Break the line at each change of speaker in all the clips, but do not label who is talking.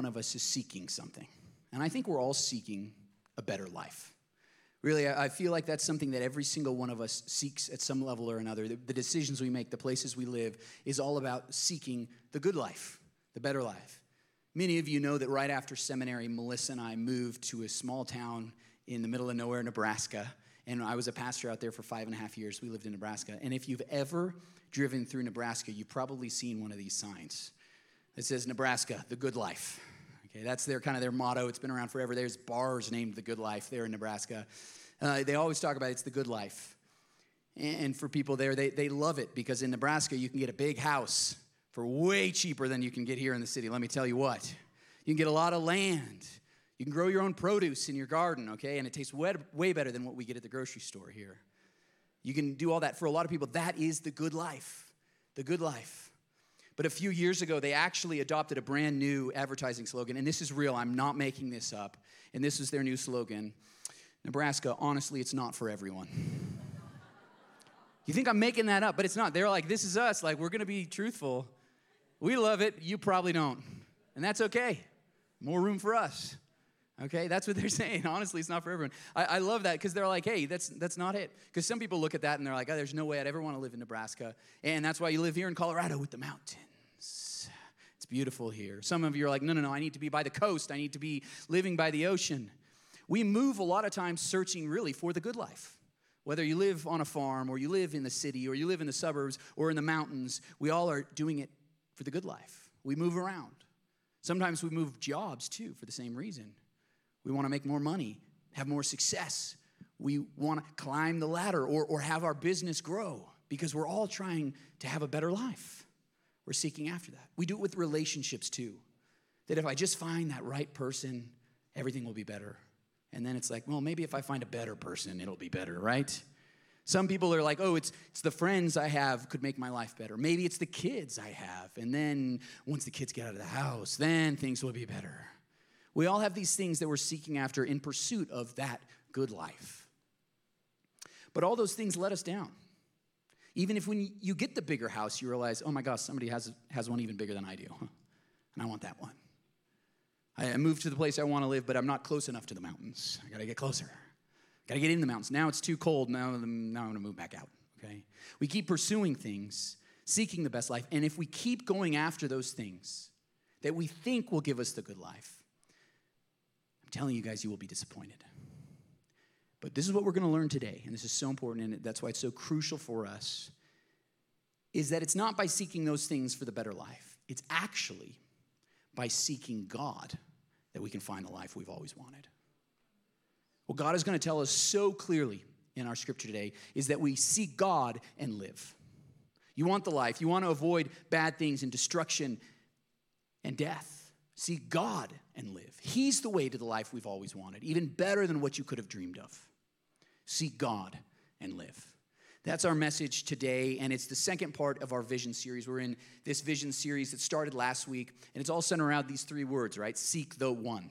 one of us is seeking something. And I think we're all seeking a better life. Really, I feel like that's something that every single one of us seeks at some level or another. The, the, decisions we make, the places we live, is all about seeking the good life, the better life. Many of you know that right after seminary, Melissa and I moved to a small town in the middle of nowhere, Nebraska. And I was a pastor out there for five and a half years. We lived in Nebraska. And if you've ever driven through Nebraska, you've probably seen one of these signs. It says Nebraska, the good life. Okay, that's their kind of their motto. It's been around forever. There's bars named the Good Life there in Nebraska. Uh, they always talk about it's the good life. And for people there, they, they love it because in Nebraska, you can get a big house for way cheaper than you can get here in the city. Let me tell you what. You can get a lot of land. You can grow your own produce in your garden, okay? And it tastes way, way better than what we get at the grocery store here. You can do all that. For a lot of people, that is the good life. The good life. But a few years ago, they actually adopted a brand new advertising slogan, and this is real, I'm not making this up. And this is their new slogan Nebraska, honestly, it's not for everyone. you think I'm making that up, but it's not. They're like, this is us, like, we're gonna be truthful. We love it, you probably don't. And that's okay. More room for us. Okay, that's what they're saying. Honestly, it's not for everyone. I, I love that because they're like, hey, that's that's not it. Because some people look at that and they're like, oh, there's no way I'd ever want to live in Nebraska. And that's why you live here in Colorado with the mountains. It's beautiful here. Some of you are like, no, no, no, I need to be by the coast. I need to be living by the ocean. We move a lot of times searching really for the good life. Whether you live on a farm or you live in the city or you live in the suburbs or in the mountains, we all are doing it for the good life. We move around. Sometimes we move jobs too for the same reason. We want to make more money, have more success. We want to climb the ladder or, or have our business grow because we're all trying to have a better life. We're seeking after that. We do it with relationships too. That if I just find that right person, everything will be better. And then it's like, well, maybe if I find a better person, it'll be better, right? Some people are like, oh, it's, it's the friends I have could make my life better. Maybe it's the kids I have. And then once the kids get out of the house, then things will be better. We all have these things that we're seeking after in pursuit of that good life. But all those things let us down. Even if when you get the bigger house, you realize, oh my gosh, somebody has, has one even bigger than I do. And I want that one. I moved to the place I want to live, but I'm not close enough to the mountains. I gotta get closer. Gotta get in the mountains. Now it's too cold. Now, now I'm gonna move back out. Okay? We keep pursuing things, seeking the best life. And if we keep going after those things that we think will give us the good life, I'm telling you guys, you will be disappointed. But this is what we're going to learn today, and this is so important, and that's why it's so crucial for us, is that it's not by seeking those things for the better life. It's actually by seeking God that we can find the life we've always wanted. What God is going to tell us so clearly in our scripture today is that we seek God and live. You want the life, you want to avoid bad things and destruction and death. Seek God and live. He's the way to the life we've always wanted, even better than what you could have dreamed of. Seek God and live. That's our message today, and it's the second part of our vision series. We're in this vision series that started last week, and it's all centered around these three words, right? Seek the one.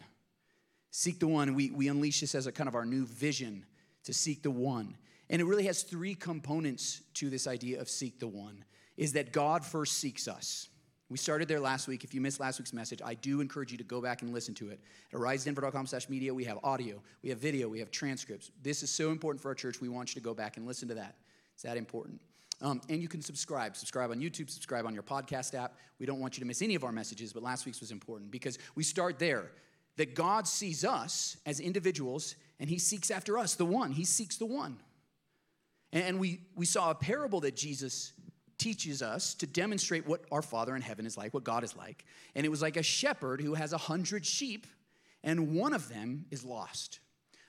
Seek the one. We, we unleash this as a kind of our new vision to seek the one. And it really has three components to this idea of seek the one is that God first seeks us. We started there last week. If you missed last week's message, I do encourage you to go back and listen to it. At arisedenver.com slash media, we have audio, we have video, we have transcripts. This is so important for our church. We want you to go back and listen to that. It's that important. Um, and you can subscribe. Subscribe on YouTube, subscribe on your podcast app. We don't want you to miss any of our messages, but last week's was important because we start there that God sees us as individuals and he seeks after us, the one. He seeks the one. And we, we saw a parable that Jesus teaches us to demonstrate what our Father in heaven is like, what God is like. And it was like a shepherd who has a hundred sheep, and one of them is lost.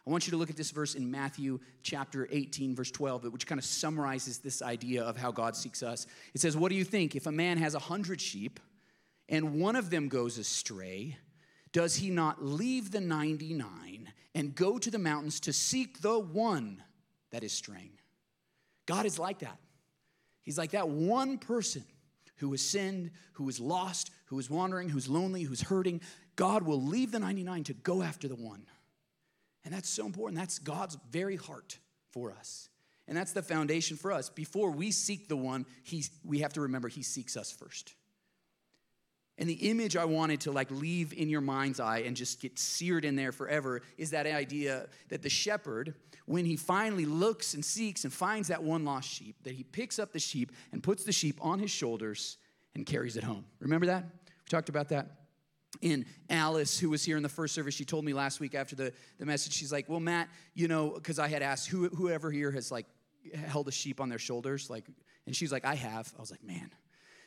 I want you to look at this verse in Matthew chapter 18, verse 12, which kind of summarizes this idea of how God seeks us. It says, What do you think? If a man has a hundred sheep and one of them goes astray, does he not leave the 99 and go to the mountains to seek the one that is straying? God is like that. He's like that one person who has sinned, who is lost, who is wandering, who's lonely, who's hurting. God will leave the 99 to go after the one. And that's so important. That's God's very heart for us. And that's the foundation for us. Before we seek the one, we have to remember he seeks us first. And the image I wanted to like leave in your mind's eye and just get seared in there forever is that idea that the shepherd, when he finally looks and seeks and finds that one lost sheep, that he picks up the sheep and puts the sheep on his shoulders and carries it home. Remember that? We talked about that. In Alice, who was here in the first service, she told me last week after the, the message, she's like, Well, Matt, you know, because I had asked who, whoever here has like held a sheep on their shoulders, like, and she's like, I have. I was like, Man,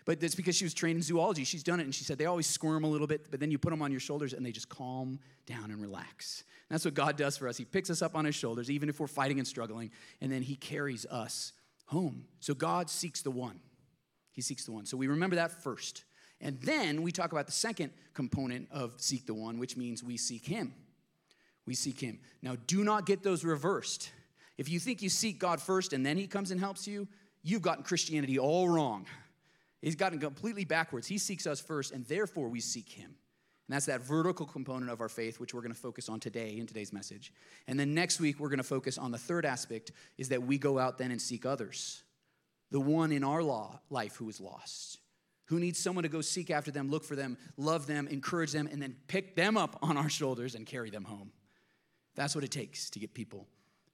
but that's because she was trained in zoology. She's done it, and she said they always squirm a little bit, but then you put them on your shoulders and they just calm down and relax. And that's what God does for us. He picks us up on his shoulders, even if we're fighting and struggling, and then he carries us home. So God seeks the one. He seeks the one. So we remember that first. And then we talk about the second component of seek the one, which means we seek him. We seek him. Now, do not get those reversed. If you think you seek God first and then he comes and helps you, you've gotten Christianity all wrong. He's gotten completely backwards. He seeks us first, and therefore we seek him. And that's that vertical component of our faith, which we're going to focus on today in today's message. And then next week, we're going to focus on the third aspect is that we go out then and seek others. The one in our law, life who is lost, who needs someone to go seek after them, look for them, love them, encourage them, and then pick them up on our shoulders and carry them home. That's what it takes to get people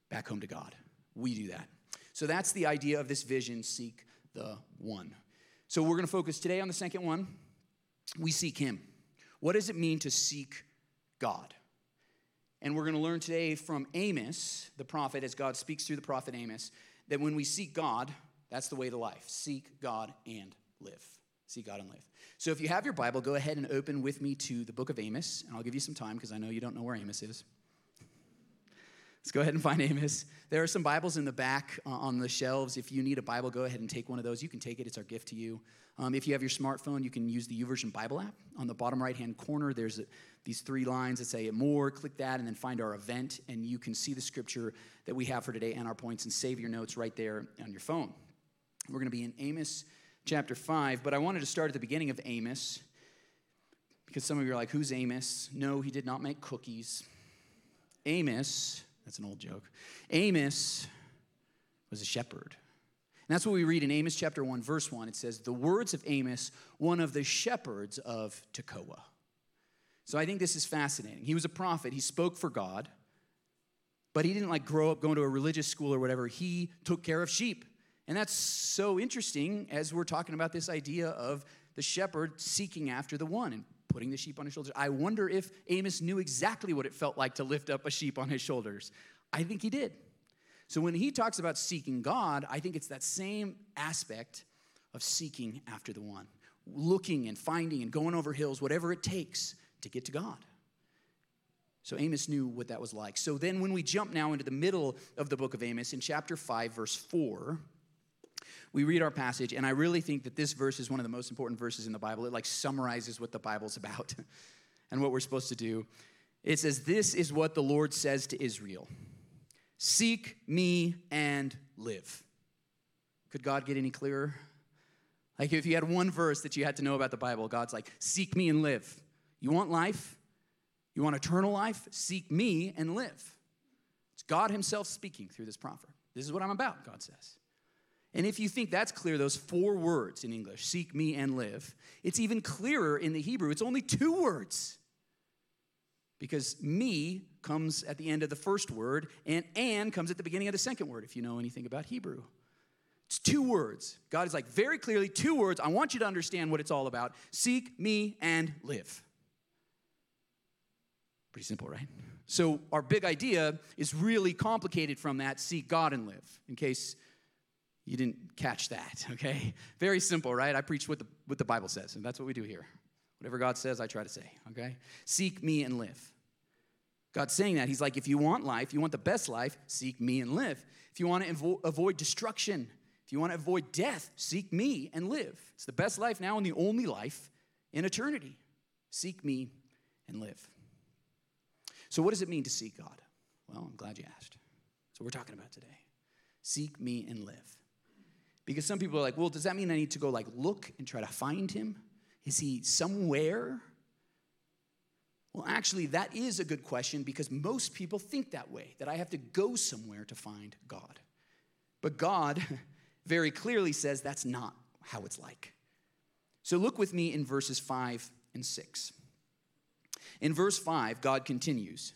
back home to God. We do that. So that's the idea of this vision seek the one. So we're going to focus today on the second one. We seek Him. What does it mean to seek God? And we're going to learn today from Amos, the prophet, as God speaks through the prophet Amos, that when we seek God, that's the way to life. Seek God and live. Seek God and live. So if you have your Bible, go ahead and open with me to the book of Amos, and I'll give you some time because I know you don't know where Amos is. Let's go ahead and find Amos. There are some Bibles in the back uh, on the shelves. If you need a Bible, go ahead and take one of those. You can take it, it's our gift to you. Um, if you have your smartphone, you can use the YouVersion Bible app. On the bottom right hand corner, there's a, these three lines that say more. Click that and then find our event, and you can see the scripture that we have for today and our points and save your notes right there on your phone. We're going to be in Amos chapter 5, but I wanted to start at the beginning of Amos because some of you are like, who's Amos? No, he did not make cookies. Amos that's an old joke. Amos was a shepherd. And that's what we read in Amos chapter 1, verse 1. It says, The words of Amos, one of the shepherds of Tekoa. So I think this is fascinating. He was a prophet, he spoke for God, but he didn't like grow up going to a religious school or whatever. He took care of sheep. And that's so interesting as we're talking about this idea of the shepherd seeking after the one and putting the sheep on his shoulders. I wonder if Amos knew exactly what it felt like to lift up a sheep on his shoulders. I think he did. So when he talks about seeking God, I think it's that same aspect of seeking after the one, looking and finding and going over hills, whatever it takes to get to God. So Amos knew what that was like. So then when we jump now into the middle of the book of Amos in chapter 5 verse 4, we read our passage, and I really think that this verse is one of the most important verses in the Bible. It like summarizes what the Bible's about and what we're supposed to do. It says, This is what the Lord says to Israel Seek me and live. Could God get any clearer? Like if you had one verse that you had to know about the Bible, God's like, Seek me and live. You want life? You want eternal life? Seek me and live. It's God Himself speaking through this prophet. This is what I'm about, God says. And if you think that's clear, those four words in English, seek me and live, it's even clearer in the Hebrew. It's only two words. Because me comes at the end of the first word, and and comes at the beginning of the second word, if you know anything about Hebrew. It's two words. God is like very clearly two words. I want you to understand what it's all about. Seek me and live. Pretty simple, right? So, our big idea is really complicated from that seek God and live, in case you didn't catch that, okay? Very simple, right? I preach what the, what the Bible says, and that's what we do here. Whatever God says, I try to say, okay? Seek me and live. God's saying that. He's like, if you want life, you want the best life, seek me and live. If you want to avo- avoid destruction, if you want to avoid death, seek me and live. It's the best life now and the only life in eternity. Seek me and live. So, what does it mean to seek God? Well, I'm glad you asked. So, we're talking about today. Seek me and live. Because some people are like, well, does that mean I need to go like look and try to find him? Is he somewhere? Well, actually, that is a good question because most people think that way, that I have to go somewhere to find God. But God very clearly says that's not how it's like. So look with me in verses 5 and 6. In verse 5, God continues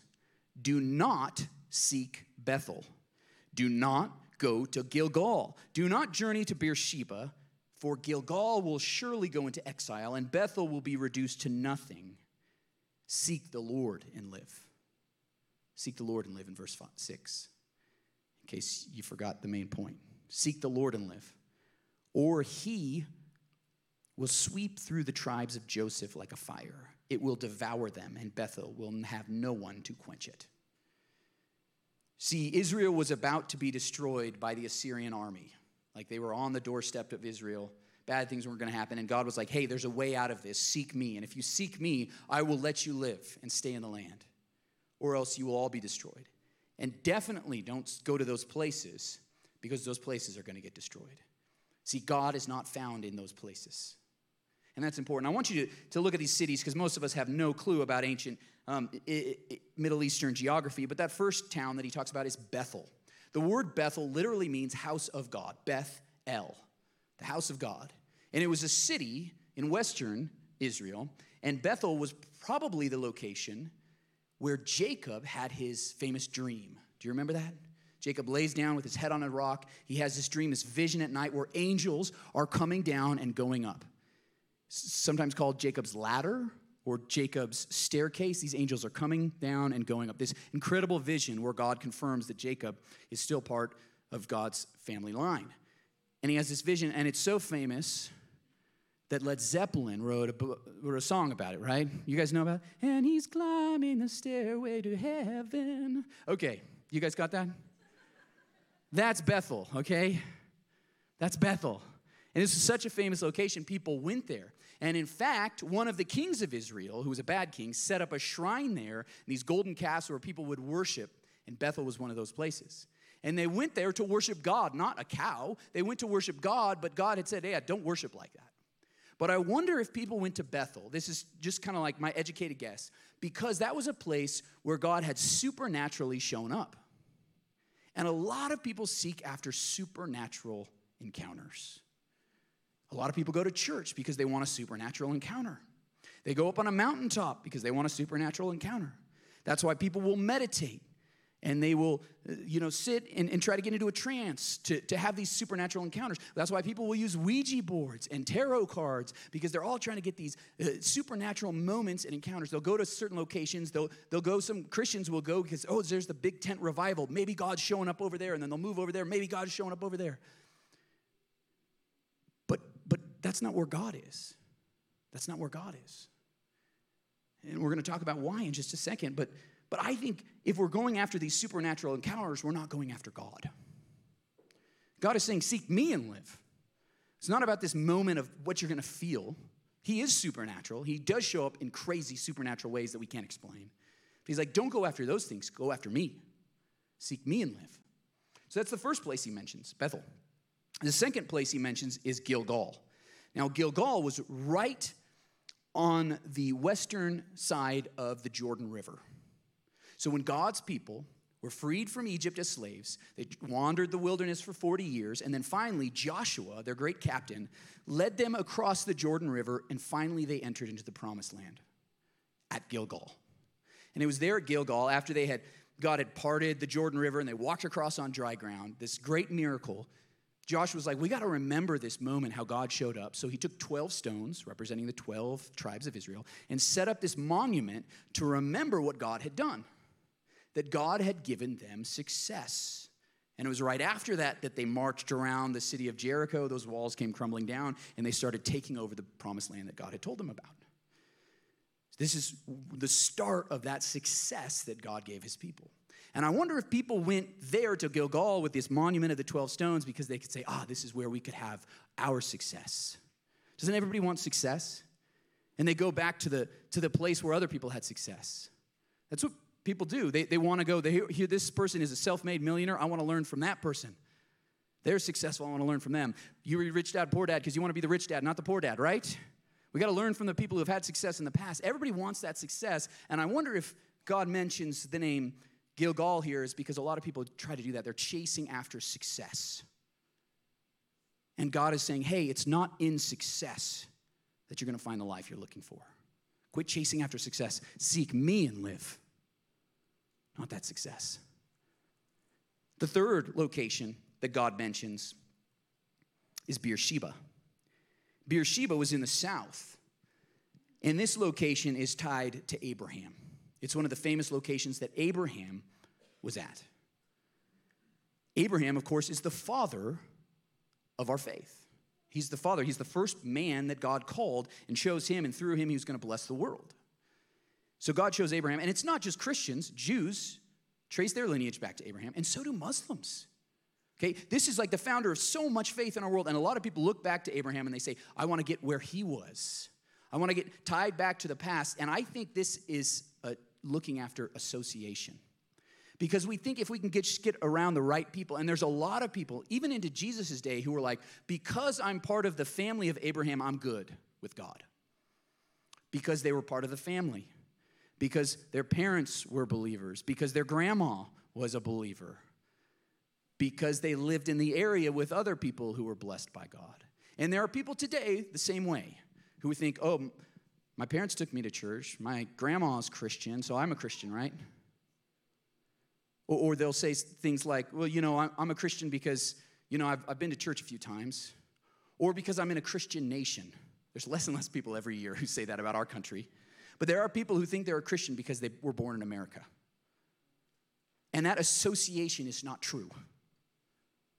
Do not seek Bethel. Do not go to Gilgal. Do not journey to Beersheba, for Gilgal will surely go into exile, and Bethel will be reduced to nothing. Seek the Lord and live. Seek the Lord and live in verse five, 6, in case you forgot the main point. Seek the Lord and live. Or he will sweep through the tribes of Joseph like a fire. It will devour them, and Bethel will have no one to quench it. See, Israel was about to be destroyed by the Assyrian army. Like they were on the doorstep of Israel. Bad things weren't going to happen. And God was like, hey, there's a way out of this. Seek me. And if you seek me, I will let you live and stay in the land, or else you will all be destroyed. And definitely don't go to those places because those places are going to get destroyed. See, God is not found in those places. And that's important. I want you to, to look at these cities because most of us have no clue about ancient um, Middle Eastern geography. But that first town that he talks about is Bethel. The word Bethel literally means house of God, Beth El, the house of God. And it was a city in western Israel. And Bethel was probably the location where Jacob had his famous dream. Do you remember that? Jacob lays down with his head on a rock. He has this dream, this vision at night where angels are coming down and going up. Sometimes called Jacob's ladder or Jacob's staircase. These angels are coming down and going up. This incredible vision where God confirms that Jacob is still part of God's family line. And he has this vision, and it's so famous that Led Zeppelin wrote a, wrote a song about it, right? You guys know about it? And he's climbing the stairway to heaven. Okay, you guys got that? That's Bethel, okay? That's Bethel. And this is such a famous location, people went there. And in fact, one of the kings of Israel, who was a bad king, set up a shrine there, these golden calves where people would worship. And Bethel was one of those places. And they went there to worship God, not a cow. They went to worship God, but God had said, hey, don't worship like that. But I wonder if people went to Bethel. This is just kind of like my educated guess, because that was a place where God had supernaturally shown up. And a lot of people seek after supernatural encounters. A lot of people go to church because they want a supernatural encounter. They go up on a mountaintop because they want a supernatural encounter. That's why people will meditate and they will, uh, you know, sit and, and, try to get into a trance to, to have these supernatural encounters. That's why people will use Ouija boards and tarot cards because they're all trying to get these uh, supernatural moments and encounters. They'll go to certain locations. They'll, they'll go, some Christians will go because, oh, there's the big tent revival. Maybe God's showing up over there. And then they'll move over there. Maybe God's showing up over there. That's not where God is. That's not where God is. And we're going to talk about why in just a second. But but I think if we're going after these supernatural encounters, we're not going after God. God is saying, Seek me and live. It's not about this moment of what you're going to feel. He is supernatural. He does show up in crazy supernatural ways that we can't explain. But he's like, Don't go after those things, go after me. Seek me and live. So that's the first place he mentions, Bethel. The second place he mentions is Gilgal. Now, Gilgal was right on the western side of the Jordan River. So when God's people were freed from Egypt as slaves, they wandered the wilderness for 40 years, and then finally Joshua, their great captain, led them across the Jordan River, and finally they entered into the promised land at Gilgal. And it was there at Gilgal, after they had God had parted the Jordan River and they walked across on dry ground, this great miracle. Joshua was like, We got to remember this moment, how God showed up. So he took 12 stones, representing the 12 tribes of Israel, and set up this monument to remember what God had done that God had given them success. And it was right after that that they marched around the city of Jericho. Those walls came crumbling down, and they started taking over the promised land that God had told them about. This is the start of that success that God gave his people. And I wonder if people went there to Gilgal with this monument of the 12 stones because they could say, ah, this is where we could have our success. Doesn't everybody want success? And they go back to the, to the place where other people had success. That's what people do. They, they want to go, they hear this person is a self made millionaire. I want to learn from that person. They're successful. I want to learn from them. You're a rich dad, poor dad, because you want to be the rich dad, not the poor dad, right? We got to learn from the people who have had success in the past. Everybody wants that success. And I wonder if God mentions the name Gilgal here is because a lot of people try to do that. They're chasing after success. And God is saying, hey, it's not in success that you're going to find the life you're looking for. Quit chasing after success. Seek me and live, not that success. The third location that God mentions is Beersheba. Beersheba was in the south, and this location is tied to Abraham. It's one of the famous locations that Abraham was at. Abraham, of course, is the father of our faith. He's the father. He's the first man that God called and chose him, and through him, he was going to bless the world. So God chose Abraham, and it's not just Christians, Jews trace their lineage back to Abraham, and so do Muslims. Okay, this is like the founder of so much faith in our world, and a lot of people look back to Abraham and they say, I want to get where he was. I want to get tied back to the past, and I think this is looking after association. Because we think if we can get, get around the right people, and there's a lot of people, even into Jesus' day, who were like, because I'm part of the family of Abraham, I'm good with God. Because they were part of the family, because their parents were believers, because their grandma was a believer, because they lived in the area with other people who were blessed by God. And there are people today the same way who think, oh, my parents took me to church, my grandma's Christian, so I'm a Christian, right? Or, or they'll say things like, well, you know, I'm, I'm a Christian because, you know, I've, I've been to church a few times, or because I'm in a Christian nation. There's less and less people every year who say that about our country. But there are people who think they're a Christian because they were born in America. And that association is not true.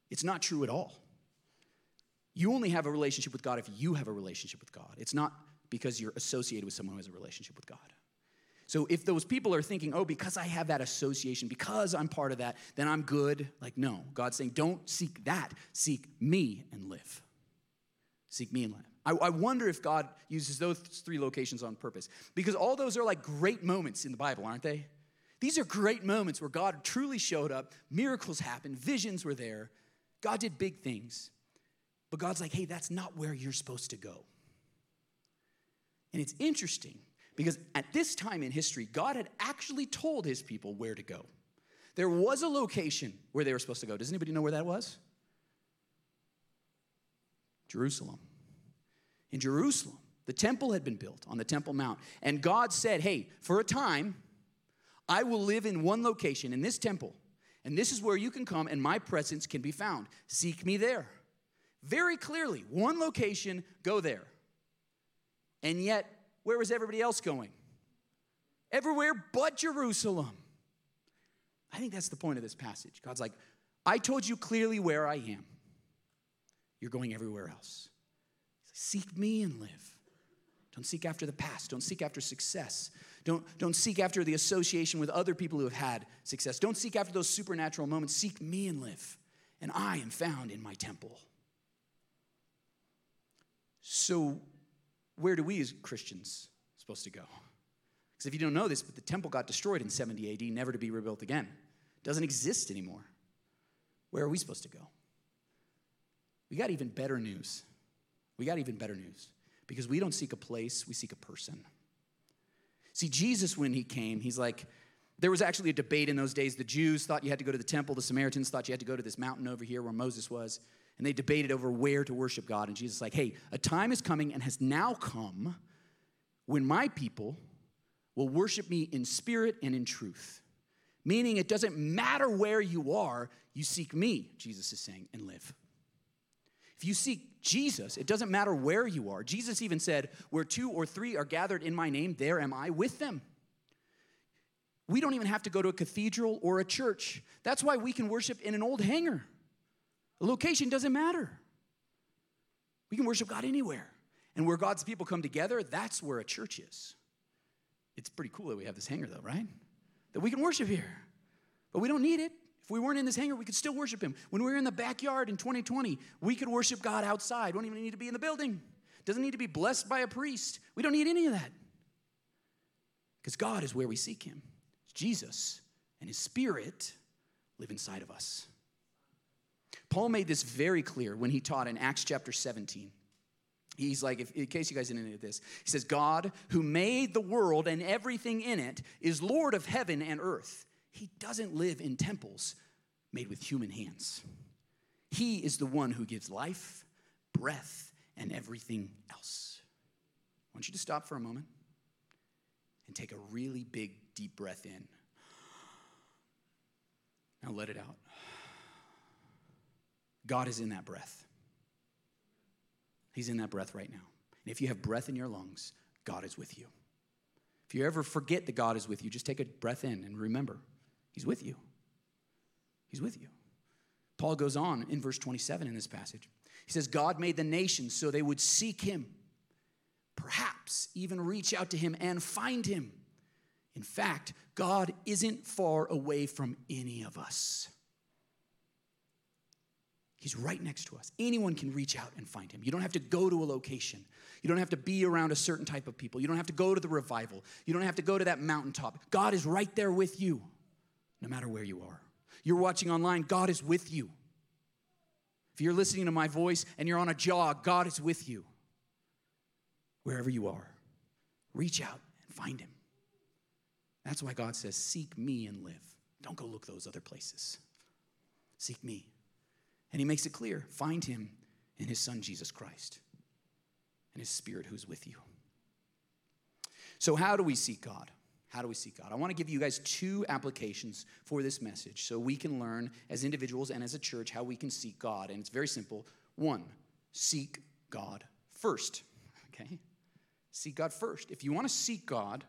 It's not true at all. You only have a relationship with God if you have a relationship with God. It's not because you're associated with someone who has a relationship with God. So if those people are thinking, oh, because I have that association, because I'm part of that, then I'm good, like, no. God's saying, don't seek that. Seek me and live. Seek me and live. I, I wonder if God uses those three locations on purpose because all those are like great moments in the Bible, aren't they? These are great moments where God truly showed up, miracles happened, visions were there, God did big things. But God's like, hey, that's not where you're supposed to go. And it's interesting because at this time in history, God had actually told his people where to go. There was a location where they were supposed to go. Does anybody know where that was? Jerusalem. In Jerusalem, the temple had been built on the Temple Mount. And God said, Hey, for a time, I will live in one location, in this temple. And this is where you can come and my presence can be found. Seek me there. Very clearly, one location, go there. And yet, where was everybody else going? Everywhere but Jerusalem. I think that's the point of this passage. God's like, I told you clearly where I am. You're going everywhere else. Seek me and live. Don't seek after the past. Don't seek after success. Don't, don't seek after the association with other people who have had success. Don't seek after those supernatural moments. Seek me and live. And I am found in my temple. So, where do we as Christians supposed to go? Because if you don't know this, but the temple got destroyed in 70 AD, never to be rebuilt again. It doesn't exist anymore. Where are we supposed to go? We got even better news. We got even better news. Because we don't seek a place, we seek a person. See, Jesus, when he came, he's like, there was actually a debate in those days. The Jews thought you had to go to the temple, the Samaritans thought you had to go to this mountain over here where Moses was and they debated over where to worship God. And Jesus is like, hey, a time is coming and has now come when my people will worship me in spirit and in truth. Meaning, it doesn't matter where you are, you seek me, Jesus is saying, and live. If you seek Jesus, it doesn't matter where you are. Jesus even said, Where two or three are gathered in my name, there am I with them. We don't even have to go to a cathedral or a church. That's why we can worship in an old hangar. Location doesn't matter. We can worship God anywhere. And where God's people come together, that's where a church is. It's pretty cool that we have this hangar, though, right? That we can worship here. But we don't need it. If we weren't in this hangar, we could still worship Him. When we were in the backyard in 2020, we could worship God outside. We don't even need to be in the building. Doesn't need to be blessed by a priest. We don't need any of that. Because God is where we seek Him. Jesus and His Spirit live inside of us. Paul made this very clear when he taught in Acts chapter 17. He's like, if, in case you guys didn't know this, he says, God, who made the world and everything in it, is Lord of heaven and earth. He doesn't live in temples made with human hands. He is the one who gives life, breath, and everything else. I want you to stop for a moment and take a really big, deep breath in. Now let it out. God is in that breath. He's in that breath right now. And if you have breath in your lungs, God is with you. If you ever forget that God is with you, just take a breath in and remember, He's with you. He's with you. Paul goes on in verse 27 in this passage. He says, God made the nations so they would seek Him, perhaps even reach out to Him and find Him. In fact, God isn't far away from any of us. He's right next to us. Anyone can reach out and find him. You don't have to go to a location. You don't have to be around a certain type of people. You don't have to go to the revival. You don't have to go to that mountaintop. God is right there with you, no matter where you are. You're watching online, God is with you. If you're listening to my voice and you're on a jog, God is with you. Wherever you are, reach out and find him. That's why God says, Seek me and live. Don't go look those other places. Seek me. And he makes it clear find him in his son, Jesus Christ, and his spirit who's with you. So, how do we seek God? How do we seek God? I want to give you guys two applications for this message so we can learn as individuals and as a church how we can seek God. And it's very simple. One, seek God first. Okay? Seek God first. If you want to seek God,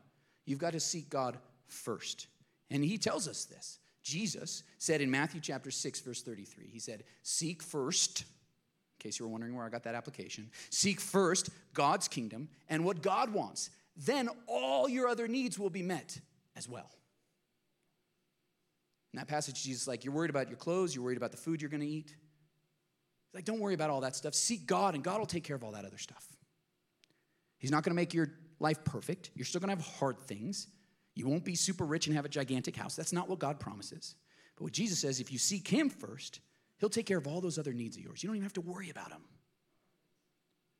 you've got to seek God first. And he tells us this. Jesus said in Matthew chapter 6, verse 33, he said, Seek first, in case you were wondering where I got that application, seek first God's kingdom and what God wants. Then all your other needs will be met as well. In that passage, Jesus is like, You're worried about your clothes, you're worried about the food you're gonna eat. He's like, Don't worry about all that stuff. Seek God, and God will take care of all that other stuff. He's not gonna make your life perfect. You're still gonna have hard things. You won't be super rich and have a gigantic house. That's not what God promises. But what Jesus says, if you seek Him first, He'll take care of all those other needs of yours. You don't even have to worry about them.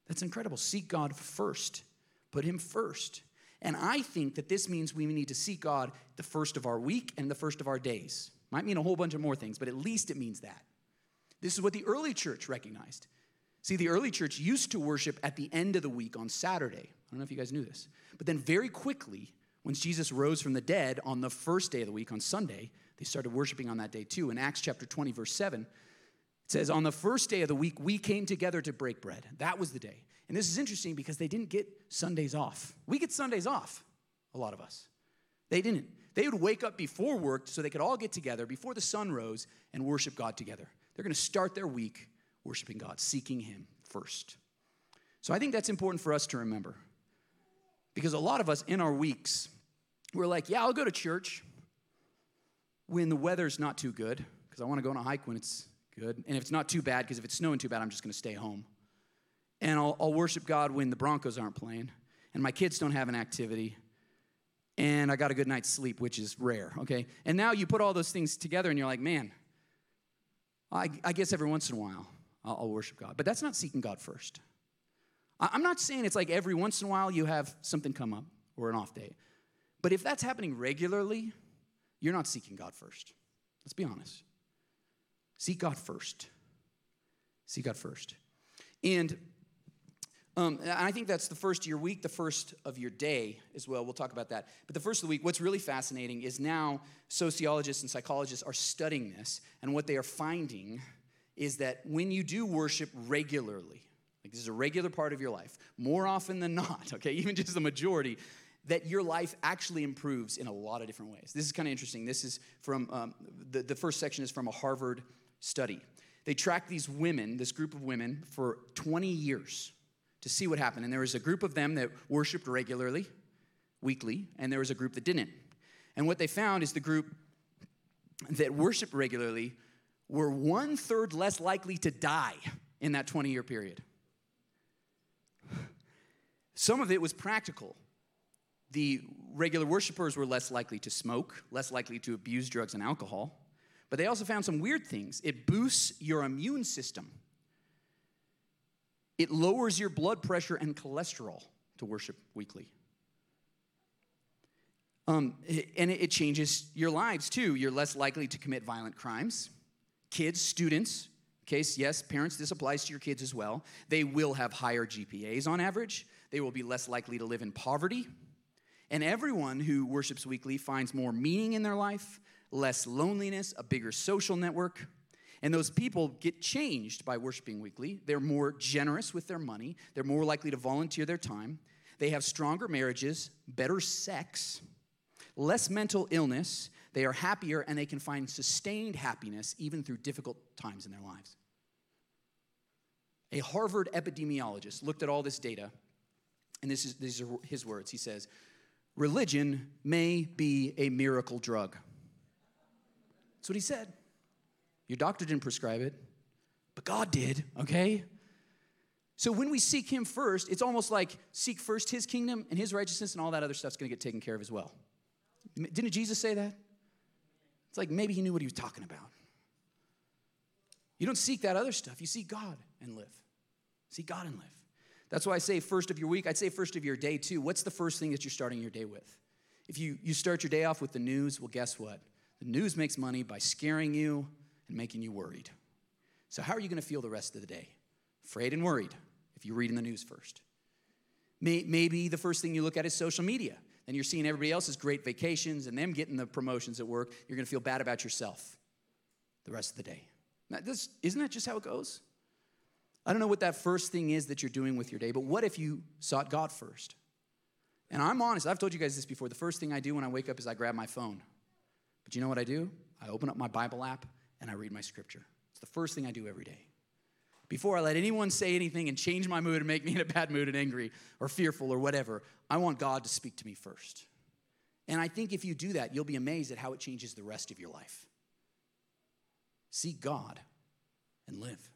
That's incredible. Seek God first, put Him first. And I think that this means we need to seek God the first of our week and the first of our days. Might mean a whole bunch of more things, but at least it means that. This is what the early church recognized. See, the early church used to worship at the end of the week on Saturday. I don't know if you guys knew this. But then very quickly, when Jesus rose from the dead on the first day of the week, on Sunday, they started worshiping on that day too. In Acts chapter 20, verse 7, it says, On the first day of the week, we came together to break bread. That was the day. And this is interesting because they didn't get Sundays off. We get Sundays off, a lot of us. They didn't. They would wake up before work so they could all get together before the sun rose and worship God together. They're going to start their week worshiping God, seeking Him first. So I think that's important for us to remember. Because a lot of us in our weeks, we're like, yeah, I'll go to church when the weather's not too good, because I want to go on a hike when it's good. And if it's not too bad, because if it's snowing too bad, I'm just going to stay home. And I'll, I'll worship God when the Broncos aren't playing, and my kids don't have an activity, and I got a good night's sleep, which is rare, okay? And now you put all those things together, and you're like, man, I, I guess every once in a while I'll, I'll worship God. But that's not seeking God first. I, I'm not saying it's like every once in a while you have something come up or an off day. But if that's happening regularly, you're not seeking God first. Let's be honest. Seek God first. Seek God first. And um, I think that's the first of your week, the first of your day as well. We'll talk about that. But the first of the week, what's really fascinating is now sociologists and psychologists are studying this, and what they are finding is that when you do worship regularly, like this is a regular part of your life, more often than not, okay, even just the majority, that your life actually improves in a lot of different ways. This is kind of interesting. This is from, um, the, the first section is from a Harvard study. They tracked these women, this group of women, for 20 years to see what happened. And there was a group of them that worshiped regularly, weekly, and there was a group that didn't. And what they found is the group that worshiped regularly were one third less likely to die in that 20 year period. Some of it was practical the regular worshipers were less likely to smoke, less likely to abuse drugs and alcohol. But they also found some weird things. It boosts your immune system, it lowers your blood pressure and cholesterol to worship weekly. Um, and it changes your lives too. You're less likely to commit violent crimes. Kids, students case, yes, parents, this applies to your kids as well. They will have higher GPAs on average. They will be less likely to live in poverty. And everyone who worships weekly finds more meaning in their life, less loneliness, a bigger social network. And those people get changed by worshiping weekly. They're more generous with their money, they're more likely to volunteer their time. They have stronger marriages, better sex, less mental illness. They are happier and they can find sustained happiness even through difficult times in their lives. A Harvard epidemiologist looked at all this data, and this is, these are his words. He says, Religion may be a miracle drug. That's what he said. Your doctor didn't prescribe it, but God did, okay? So when we seek Him first, it's almost like seek first His kingdom and His righteousness, and all that other stuff's gonna get taken care of as well. Didn't Jesus say that? It's like maybe He knew what He was talking about. You don't seek that other stuff, you seek God and live. Seek God and live. That's why I say first of your week. I'd say first of your day too. What's the first thing that you're starting your day with? If you, you start your day off with the news, well, guess what? The news makes money by scaring you and making you worried. So, how are you going to feel the rest of the day? Afraid and worried if you're reading the news first. Maybe the first thing you look at is social media. Then you're seeing everybody else's great vacations and them getting the promotions at work. You're going to feel bad about yourself the rest of the day. Now, this, isn't that just how it goes? I don't know what that first thing is that you're doing with your day, but what if you sought God first? And I'm honest, I've told you guys this before. The first thing I do when I wake up is I grab my phone. But you know what I do? I open up my Bible app and I read my scripture. It's the first thing I do every day. Before I let anyone say anything and change my mood and make me in a bad mood and angry or fearful or whatever, I want God to speak to me first. And I think if you do that, you'll be amazed at how it changes the rest of your life. Seek God and live.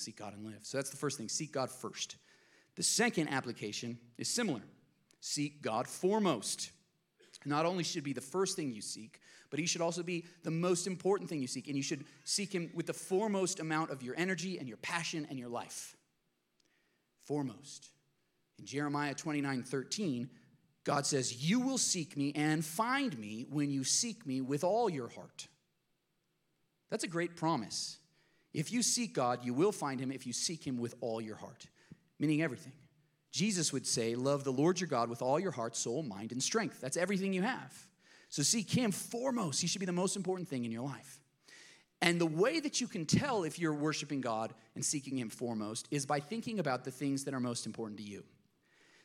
Seek God and live. So that's the first thing seek God first. The second application is similar seek God foremost. Not only should be the first thing you seek, but he should also be the most important thing you seek. And you should seek him with the foremost amount of your energy and your passion and your life. Foremost. In Jeremiah 29 13, God says, You will seek me and find me when you seek me with all your heart. That's a great promise. If you seek God, you will find him if you seek him with all your heart, meaning everything. Jesus would say, Love the Lord your God with all your heart, soul, mind, and strength. That's everything you have. So seek him foremost. He should be the most important thing in your life. And the way that you can tell if you're worshiping God and seeking him foremost is by thinking about the things that are most important to you.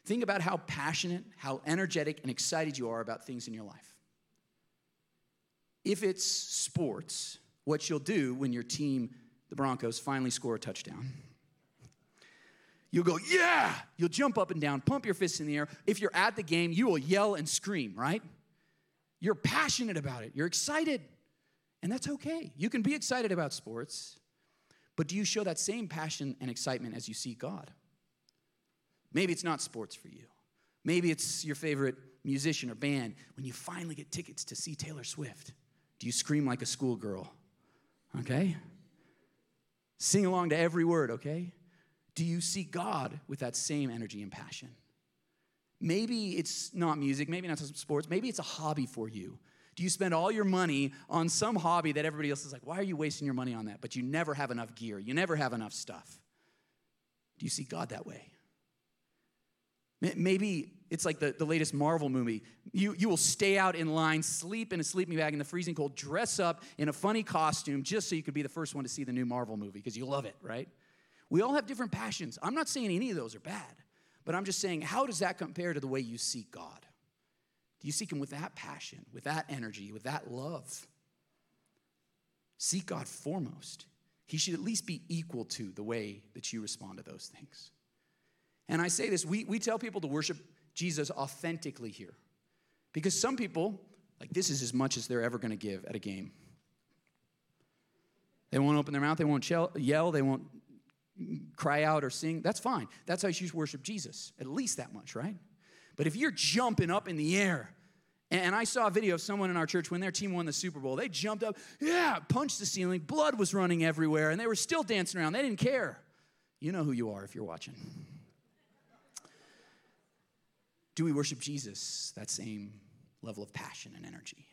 Think about how passionate, how energetic, and excited you are about things in your life. If it's sports, what you'll do when your team the Broncos finally score a touchdown. You'll go, yeah! You'll jump up and down, pump your fists in the air. If you're at the game, you will yell and scream, right? You're passionate about it, you're excited. And that's okay. You can be excited about sports, but do you show that same passion and excitement as you see God? Maybe it's not sports for you. Maybe it's your favorite musician or band. When you finally get tickets to see Taylor Swift, do you scream like a schoolgirl? Okay? Sing along to every word, okay? Do you see God with that same energy and passion? Maybe it's not music, maybe not sports, maybe it's a hobby for you. Do you spend all your money on some hobby that everybody else is like, why are you wasting your money on that? But you never have enough gear, you never have enough stuff. Do you see God that way? Maybe it's like the, the latest Marvel movie. You, you will stay out in line, sleep in a sleeping bag in the freezing cold, dress up in a funny costume just so you could be the first one to see the new Marvel movie because you love it, right? We all have different passions. I'm not saying any of those are bad, but I'm just saying, how does that compare to the way you seek God? Do you seek Him with that passion, with that energy, with that love? Seek God foremost. He should at least be equal to the way that you respond to those things. And I say this, we, we tell people to worship Jesus authentically here. Because some people, like, this is as much as they're ever going to give at a game. They won't open their mouth, they won't yell, they won't cry out or sing. That's fine. That's how you worship Jesus, at least that much, right? But if you're jumping up in the air, and I saw a video of someone in our church when their team won the Super Bowl, they jumped up, yeah, punched the ceiling, blood was running everywhere, and they were still dancing around. They didn't care. You know who you are if you're watching. Do we worship Jesus that same level of passion and energy?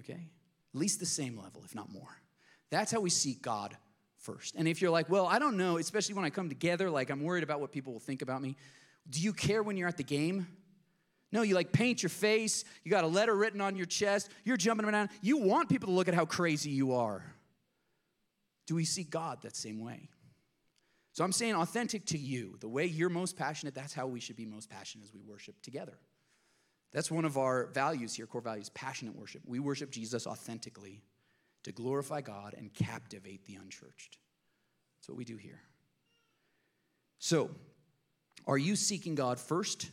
Okay? At least the same level, if not more. That's how we seek God first. And if you're like, well, I don't know, especially when I come together, like I'm worried about what people will think about me. Do you care when you're at the game? No, you like paint your face, you got a letter written on your chest, you're jumping around. You want people to look at how crazy you are. Do we see God that same way? So I'm saying authentic to you, the way you're most passionate, that's how we should be most passionate as we worship together. That's one of our values here, core values, passionate worship. We worship Jesus authentically to glorify God and captivate the unchurched. That's what we do here. So, are you seeking God first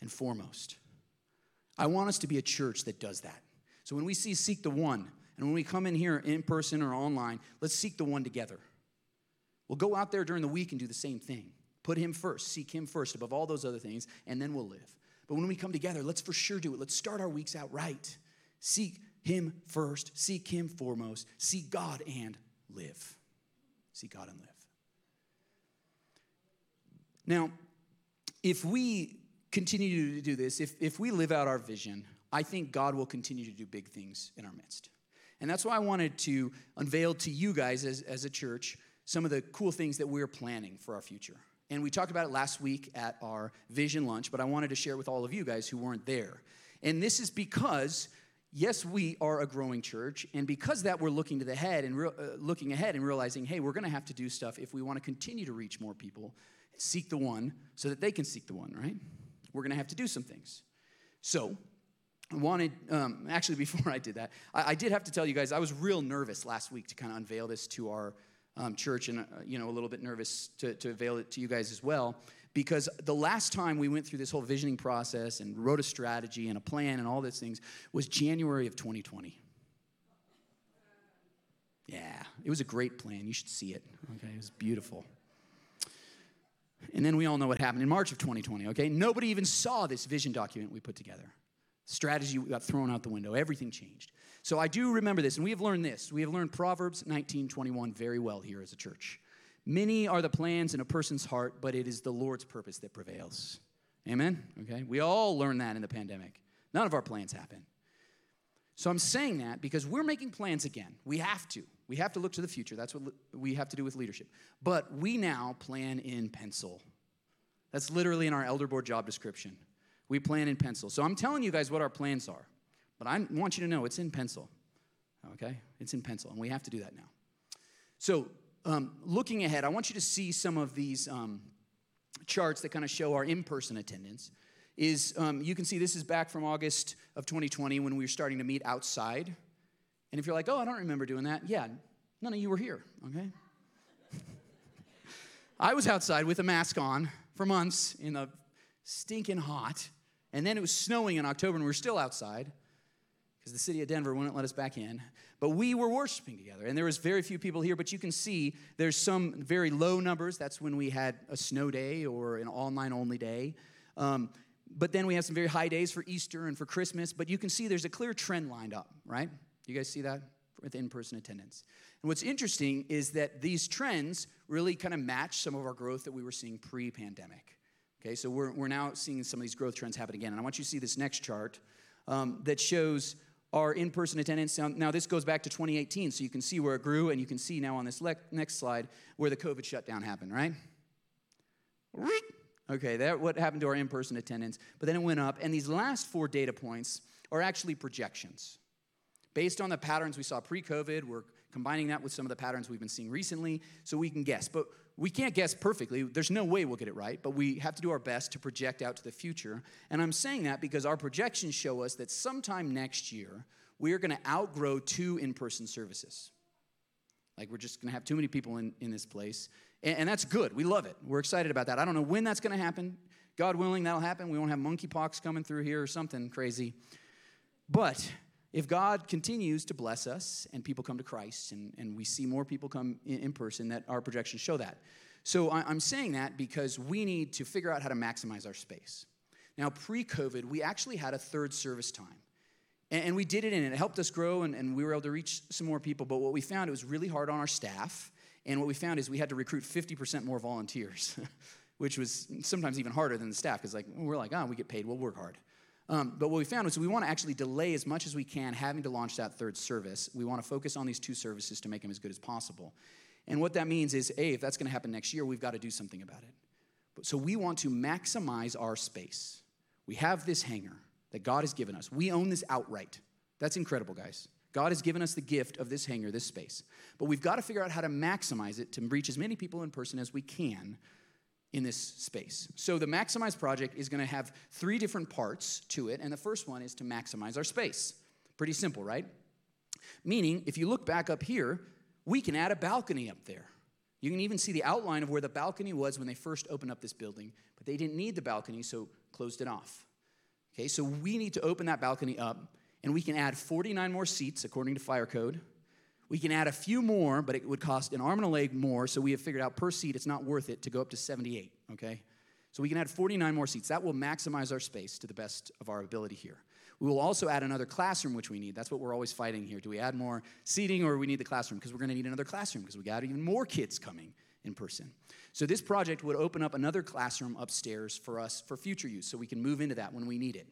and foremost? I want us to be a church that does that. So, when we see seek the one, and when we come in here in person or online, let's seek the one together. We'll go out there during the week and do the same thing. Put him first, seek him first above all those other things, and then we'll live. But when we come together, let's for sure do it. Let's start our weeks out right. Seek him first, seek him foremost, seek God and live. Seek God and live. Now, if we continue to do this, if, if we live out our vision, I think God will continue to do big things in our midst. And that's why I wanted to unveil to you guys as, as a church some of the cool things that we're planning for our future. And we talked about it last week at our vision lunch, but I wanted to share with all of you guys who weren't there. And this is because yes, we are a growing church, and because that, we're looking to the head and re- uh, looking ahead and realizing, hey, we're going to have to do stuff if we want to continue to reach more people, seek the one, so that they can seek the one, right? We're going to have to do some things. So, I wanted, um, actually, before I did that, I, I, did have to tell you guys I was real nervous last week to kind of unveil this to our um, church, and uh, you know, a little bit nervous to, to avail it to you guys as well because the last time we went through this whole visioning process and wrote a strategy and a plan and all these things was January of 2020. Yeah, it was a great plan. You should see it. Okay, it was beautiful. And then we all know what happened in March of 2020, okay? Nobody even saw this vision document we put together. Strategy got thrown out the window. Everything changed. So I do remember this, and we have learned this. We have learned Proverbs 19:21 very well here as a church. Many are the plans in a person's heart, but it is the Lord's purpose that prevails. Amen? Okay? We all learned that in the pandemic. None of our plans happen. So I'm saying that because we're making plans again. We have to. We have to look to the future. That's what we have to do with leadership. But we now plan in pencil. That's literally in our elder board job description. We plan in pencil. So I'm telling you guys what our plans are. But I want you to know it's in pencil. Okay? It's in pencil, and we have to do that now. So um, looking ahead, I want you to see some of these um, charts that kind of show our in person attendance. Is um, you can see this is back from August of 2020 when we were starting to meet outside. And if you're like, oh, I don't remember doing that, yeah, none of you were here, okay? I was outside with a mask on for months in the stinking hot, and then it was snowing in October and we were still outside because the city of Denver wouldn't let us back in. But we were worshiping together, and there was very few people here. But you can see there's some very low numbers. That's when we had a snow day or an online only day. Um, but then we have some very high days for Easter and for Christmas. But you can see there's a clear trend lined up, right? You guys see that with in-person attendance. And what's interesting is that these trends really kind of match some of our growth that we were seeing pre-pandemic. Okay, so we're, we're now seeing some of these growth trends happen again. And I want you to see this next chart um, that shows our in person attendance. Now, this goes back to 2018, so you can see where it grew, and you can see now on this le- next slide where the COVID shutdown happened, right? Okay, that what happened to our in person attendance, but then it went up, and these last four data points are actually projections. Based on the patterns we saw pre COVID, we're combining that with some of the patterns we've been seeing recently, so we can guess. But we can't guess perfectly. There's no way we'll get it right, but we have to do our best to project out to the future. And I'm saying that because our projections show us that sometime next year, we are going to outgrow two in person services. Like, we're just going to have too many people in, in this place. And, and that's good. We love it. We're excited about that. I don't know when that's going to happen. God willing, that'll happen. We won't have monkeypox coming through here or something crazy. But if God continues to bless us and people come to Christ and, and we see more people come in, in person, that our projections show that. So I, I'm saying that because we need to figure out how to maximize our space. Now, pre COVID, we actually had a third service time. And, and we did it and it helped us grow and, and we were able to reach some more people. But what we found, it was really hard on our staff. And what we found is we had to recruit 50% more volunteers, which was sometimes even harder than the staff because like, we're like, oh, we get paid, we'll work hard. Um, but what we found was we want to actually delay as much as we can having to launch that third service. We want to focus on these two services to make them as good as possible. And what that means is, A, if that's gonna happen next year, we've gotta do something about it. But, so we want to maximize our space. We have this hangar that God has given us. We own this outright. That's incredible, guys. God has given us the gift of this hangar, this space. But we've got to figure out how to maximize it to reach as many people in person as we can in this space. So the Maximize project is going to have three different parts to it, and the first one is to maximize our space. Pretty simple, right? Meaning, if you look back up here, we can add a balcony up there. You can even see the outline of where the balcony was when they first opened up this building, but they didn't need the balcony, so closed it off. Okay, so we need to open that balcony up, and we can add 49 more seats according to fire code. We can add a few more, but it would cost an arm and a leg more. So we have figured out per seat, it's not worth it to go up to 78, okay? So we can add 49 more seats. That will maximize our space to the best of our ability here. We will also add another classroom, which we need. That's what we're always fighting here. Do we add more seating or we need the classroom? Because we're going to need another classroom because we got even more kids coming in person. So this project would open up another classroom upstairs for us for future use so we can move into that when we need it.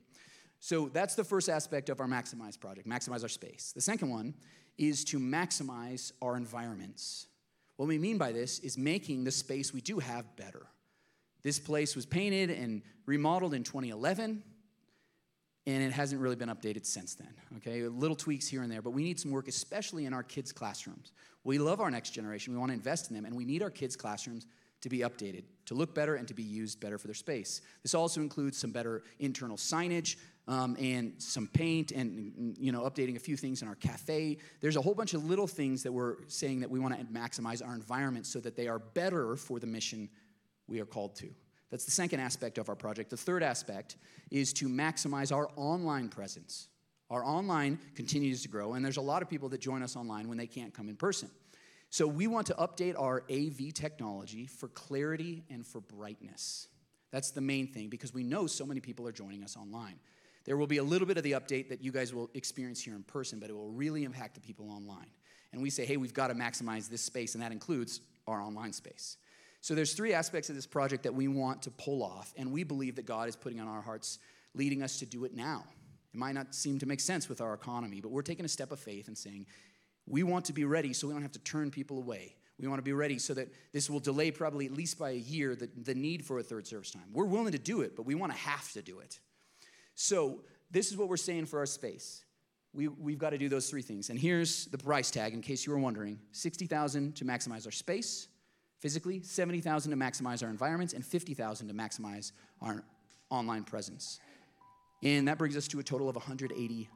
So that's the first aspect of our Maximize project, maximize our space. The second one is to maximize our environments. What we mean by this is making the space we do have better. This place was painted and remodeled in 2011, and it hasn't really been updated since then. Okay, little tweaks here and there, but we need some work, especially in our kids' classrooms. We love our next generation, we want to invest in them, and we need our kids' classrooms to be updated, to look better, and to be used better for their space. This also includes some better internal signage, um, and some paint and you know updating a few things in our cafe. There's a whole bunch of little things that we're saying that we want to maximize our environment so that they are better for the mission we are called to. That's the second aspect of our project. The third aspect is to maximize our online presence. Our online continues to grow and there's a lot of people that join us online when they can't come in person. So we want to update our av technology for clarity and for brightness. That's the main thing because we know so many people are joining us online there will be a little bit of the update that you guys will experience here in person, but it will really impact the people online. And we say, hey, we've got to maximize this space, and that includes our online space. So there's three aspects of this project that we want to pull off, and we believe that God is putting on our hearts, leading us to do it now. It might not seem to make sense with our economy, but we're taking a step of faith and saying, we want to be ready so we don't have to turn people away. We want to be ready so that this will delay probably at least by a year the, the need for a third service time. We're willing to do it, but we want to have to do it. So, this is what we're saying for our space. We, we've got to do those three things. And here's the price tag in case you were wondering 60000 to maximize our space physically, 70000 to maximize our environments, and 50000 to maximize our online presence. And that brings us to a total of $180,000.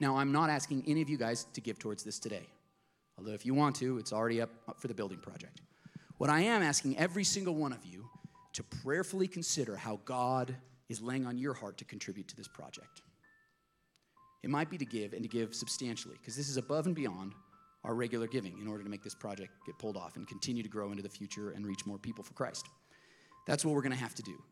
Now, I'm not asking any of you guys to give towards this today. Although, if you want to, it's already up, up for the building project. What I am asking every single one of you to prayerfully consider how God is laying on your heart to contribute to this project. It might be to give and to give substantially, because this is above and beyond our regular giving in order to make this project get pulled off and continue to grow into the future and reach more people for Christ. That's what we're going to have to do.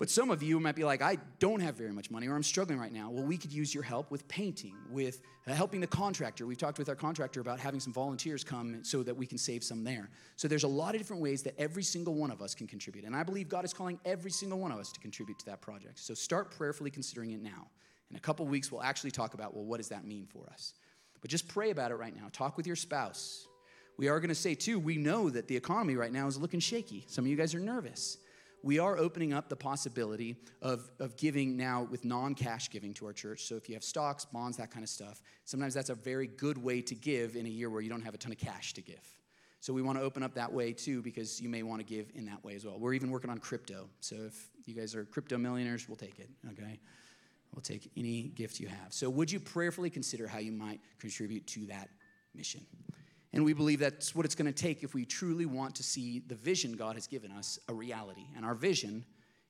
But some of you might be like, I don't have very much money or I'm struggling right now. Well, we could use your help with painting, with uh, helping the contractor. We've talked with our contractor about having some volunteers come so that we can save some there. So there's a lot of different ways that every single one of us can contribute. And I believe God is calling every single one of us to contribute to that project. So start prayerfully considering it now. In a couple weeks, we'll actually talk about, well, what does that mean for us? But just pray about it right now. Talk with your spouse. We are going to say, too, we know that the economy right now is looking shaky. Some of you guys are nervous we are opening up the possibility of, of giving now with non cash giving to our church. So if you have stocks, bonds, that kind of stuff, sometimes that's a very good way to give in a year where you don't have a ton of cash to give. So we want to open up that way too because you may want to give in that way as well. We're even working on crypto. So if you guys are crypto millionaires, we'll take it, okay? We'll take any gift you have. So would you prayerfully consider how you might contribute to that mission? And we believe that's what it's going to take if we truly want to see the vision God has given us a reality. And our vision,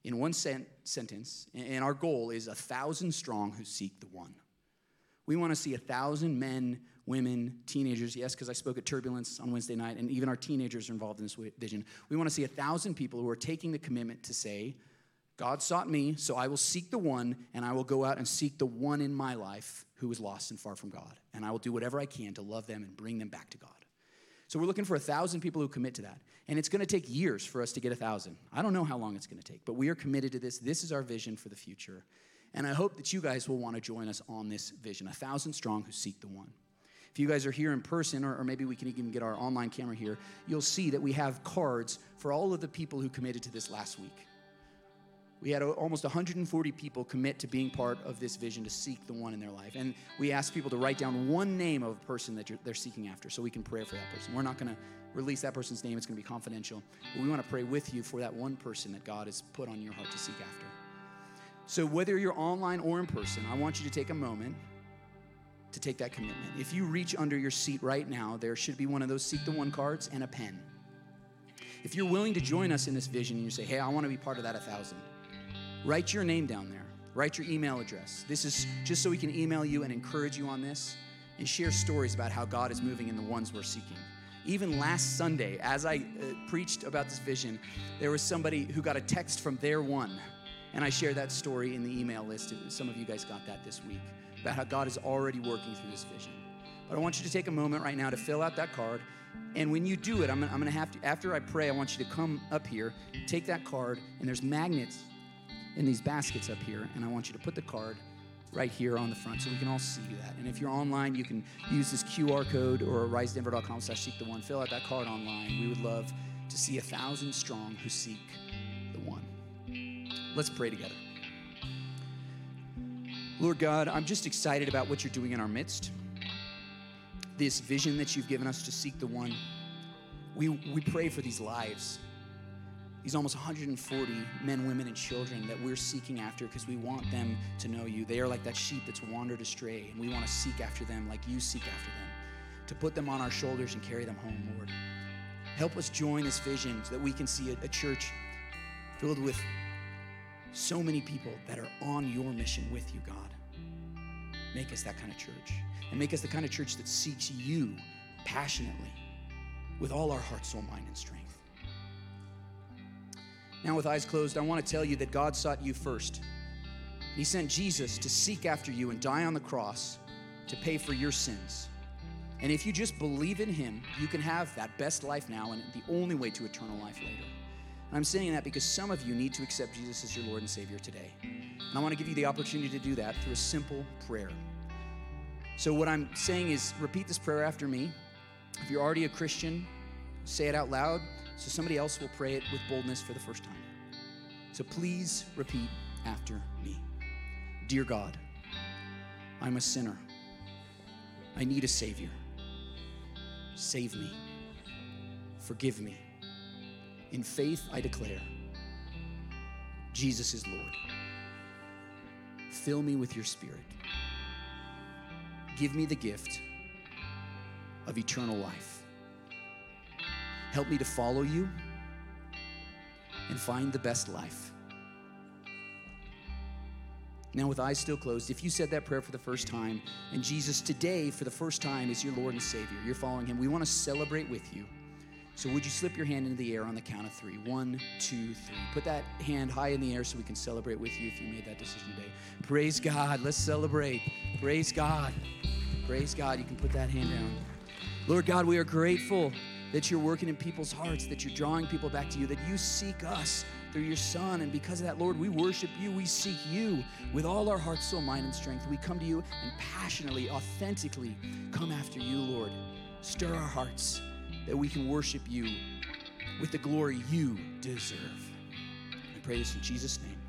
in one sent- sentence, and our goal is a thousand strong who seek the one. We want to see a thousand men, women, teenagers, yes, because I spoke at Turbulence on Wednesday night, and even our teenagers are involved in this vision. We want to see a thousand people who are taking the commitment to say, God sought me, so I will seek the one, and I will go out and seek the one in my life who is lost and far from God. And I will do whatever I can to love them and bring them back to God. So we're looking for a thousand people who commit to that. And it's going to take years for us to get a thousand. I don't know how long it's going to take, but we are committed to this. This is our vision for the future. And I hope that you guys will want to join us on this vision a thousand strong who seek the one. If you guys are here in person, or, or maybe we can even get our online camera here, you'll see that we have cards for all of the people who committed to this last week. We had almost 140 people commit to being part of this vision to seek the one in their life. And we asked people to write down one name of a person that they're seeking after so we can pray for that person. We're not going to release that person's name, it's going to be confidential. But we want to pray with you for that one person that God has put on your heart to seek after. So, whether you're online or in person, I want you to take a moment to take that commitment. If you reach under your seat right now, there should be one of those Seek the One cards and a pen. If you're willing to join us in this vision and you say, hey, I want to be part of that 1,000, write your name down there. Write your email address. This is just so we can email you and encourage you on this and share stories about how God is moving in the ones we're seeking. Even last Sunday, as I uh, preached about this vision, there was somebody who got a text from their one and I shared that story in the email list. Some of you guys got that this week about how God is already working through this vision. But I want you to take a moment right now to fill out that card. And when you do it, I'm, I'm to have to, after I pray, I want you to come up here, take that card, and there's magnets in these baskets up here. And I want you to put the card right here on the front so we can all see that. And if you're online, you can use this QR code or risedenver.com slash seek the one. Fill out that card online. We would love to see a thousand strong who seek the one. Let's pray together. Lord God, I'm just excited about what you're doing in our midst. This vision that you've given us to seek the one. We, we pray for these lives, these almost 140 men, women, and children that we're seeking after because we want them to know you. They are like that sheep that's wandered astray, and we want to seek after them like you seek after them, to put them on our shoulders and carry them home, Lord. Help us join this vision so that we can see a, a church filled with so many people that are on your mission with you, God. Make us that kind of church. And make us the kind of church that seeks you passionately with all our heart, soul, mind, and strength. Now, with eyes closed, I want to tell you that God sought you first. He sent Jesus to seek after you and die on the cross to pay for your sins. And if you just believe in Him, you can have that best life now and the only way to eternal life later. I'm saying that because some of you need to accept Jesus as your Lord and Savior today. And I want to give you the opportunity to do that through a simple prayer. So, what I'm saying is repeat this prayer after me. If you're already a Christian, say it out loud so somebody else will pray it with boldness for the first time. So, please repeat after me Dear God, I'm a sinner. I need a Savior. Save me. Forgive me in faith, I declare Jesus is Lord. Fill me with your spirit. Give me the gift of eternal life. Help me to follow you and find the best life. Now, with eyes still closed, if you said that prayer for the first time, and Jesus today, for the first time, is your Lord and Savior, you're following Him, we want to celebrate with you. So, would you slip your hand into the air on the count of three? One, two, three. Put that hand high in the air so we can celebrate with you if you made that decision today. Praise God. Let's celebrate. Praise God. Praise God. You can put that hand down. Lord God, we are grateful that you're working in people's hearts, that you're drawing people back to you, that you seek us through your Son. And because of that, Lord, we worship you. We seek you with all our heart, soul, mind, and strength. We come to you and passionately, authentically come after you, Lord. Stir our hearts that we can worship you with the glory you deserve. I pray this in Jesus' name.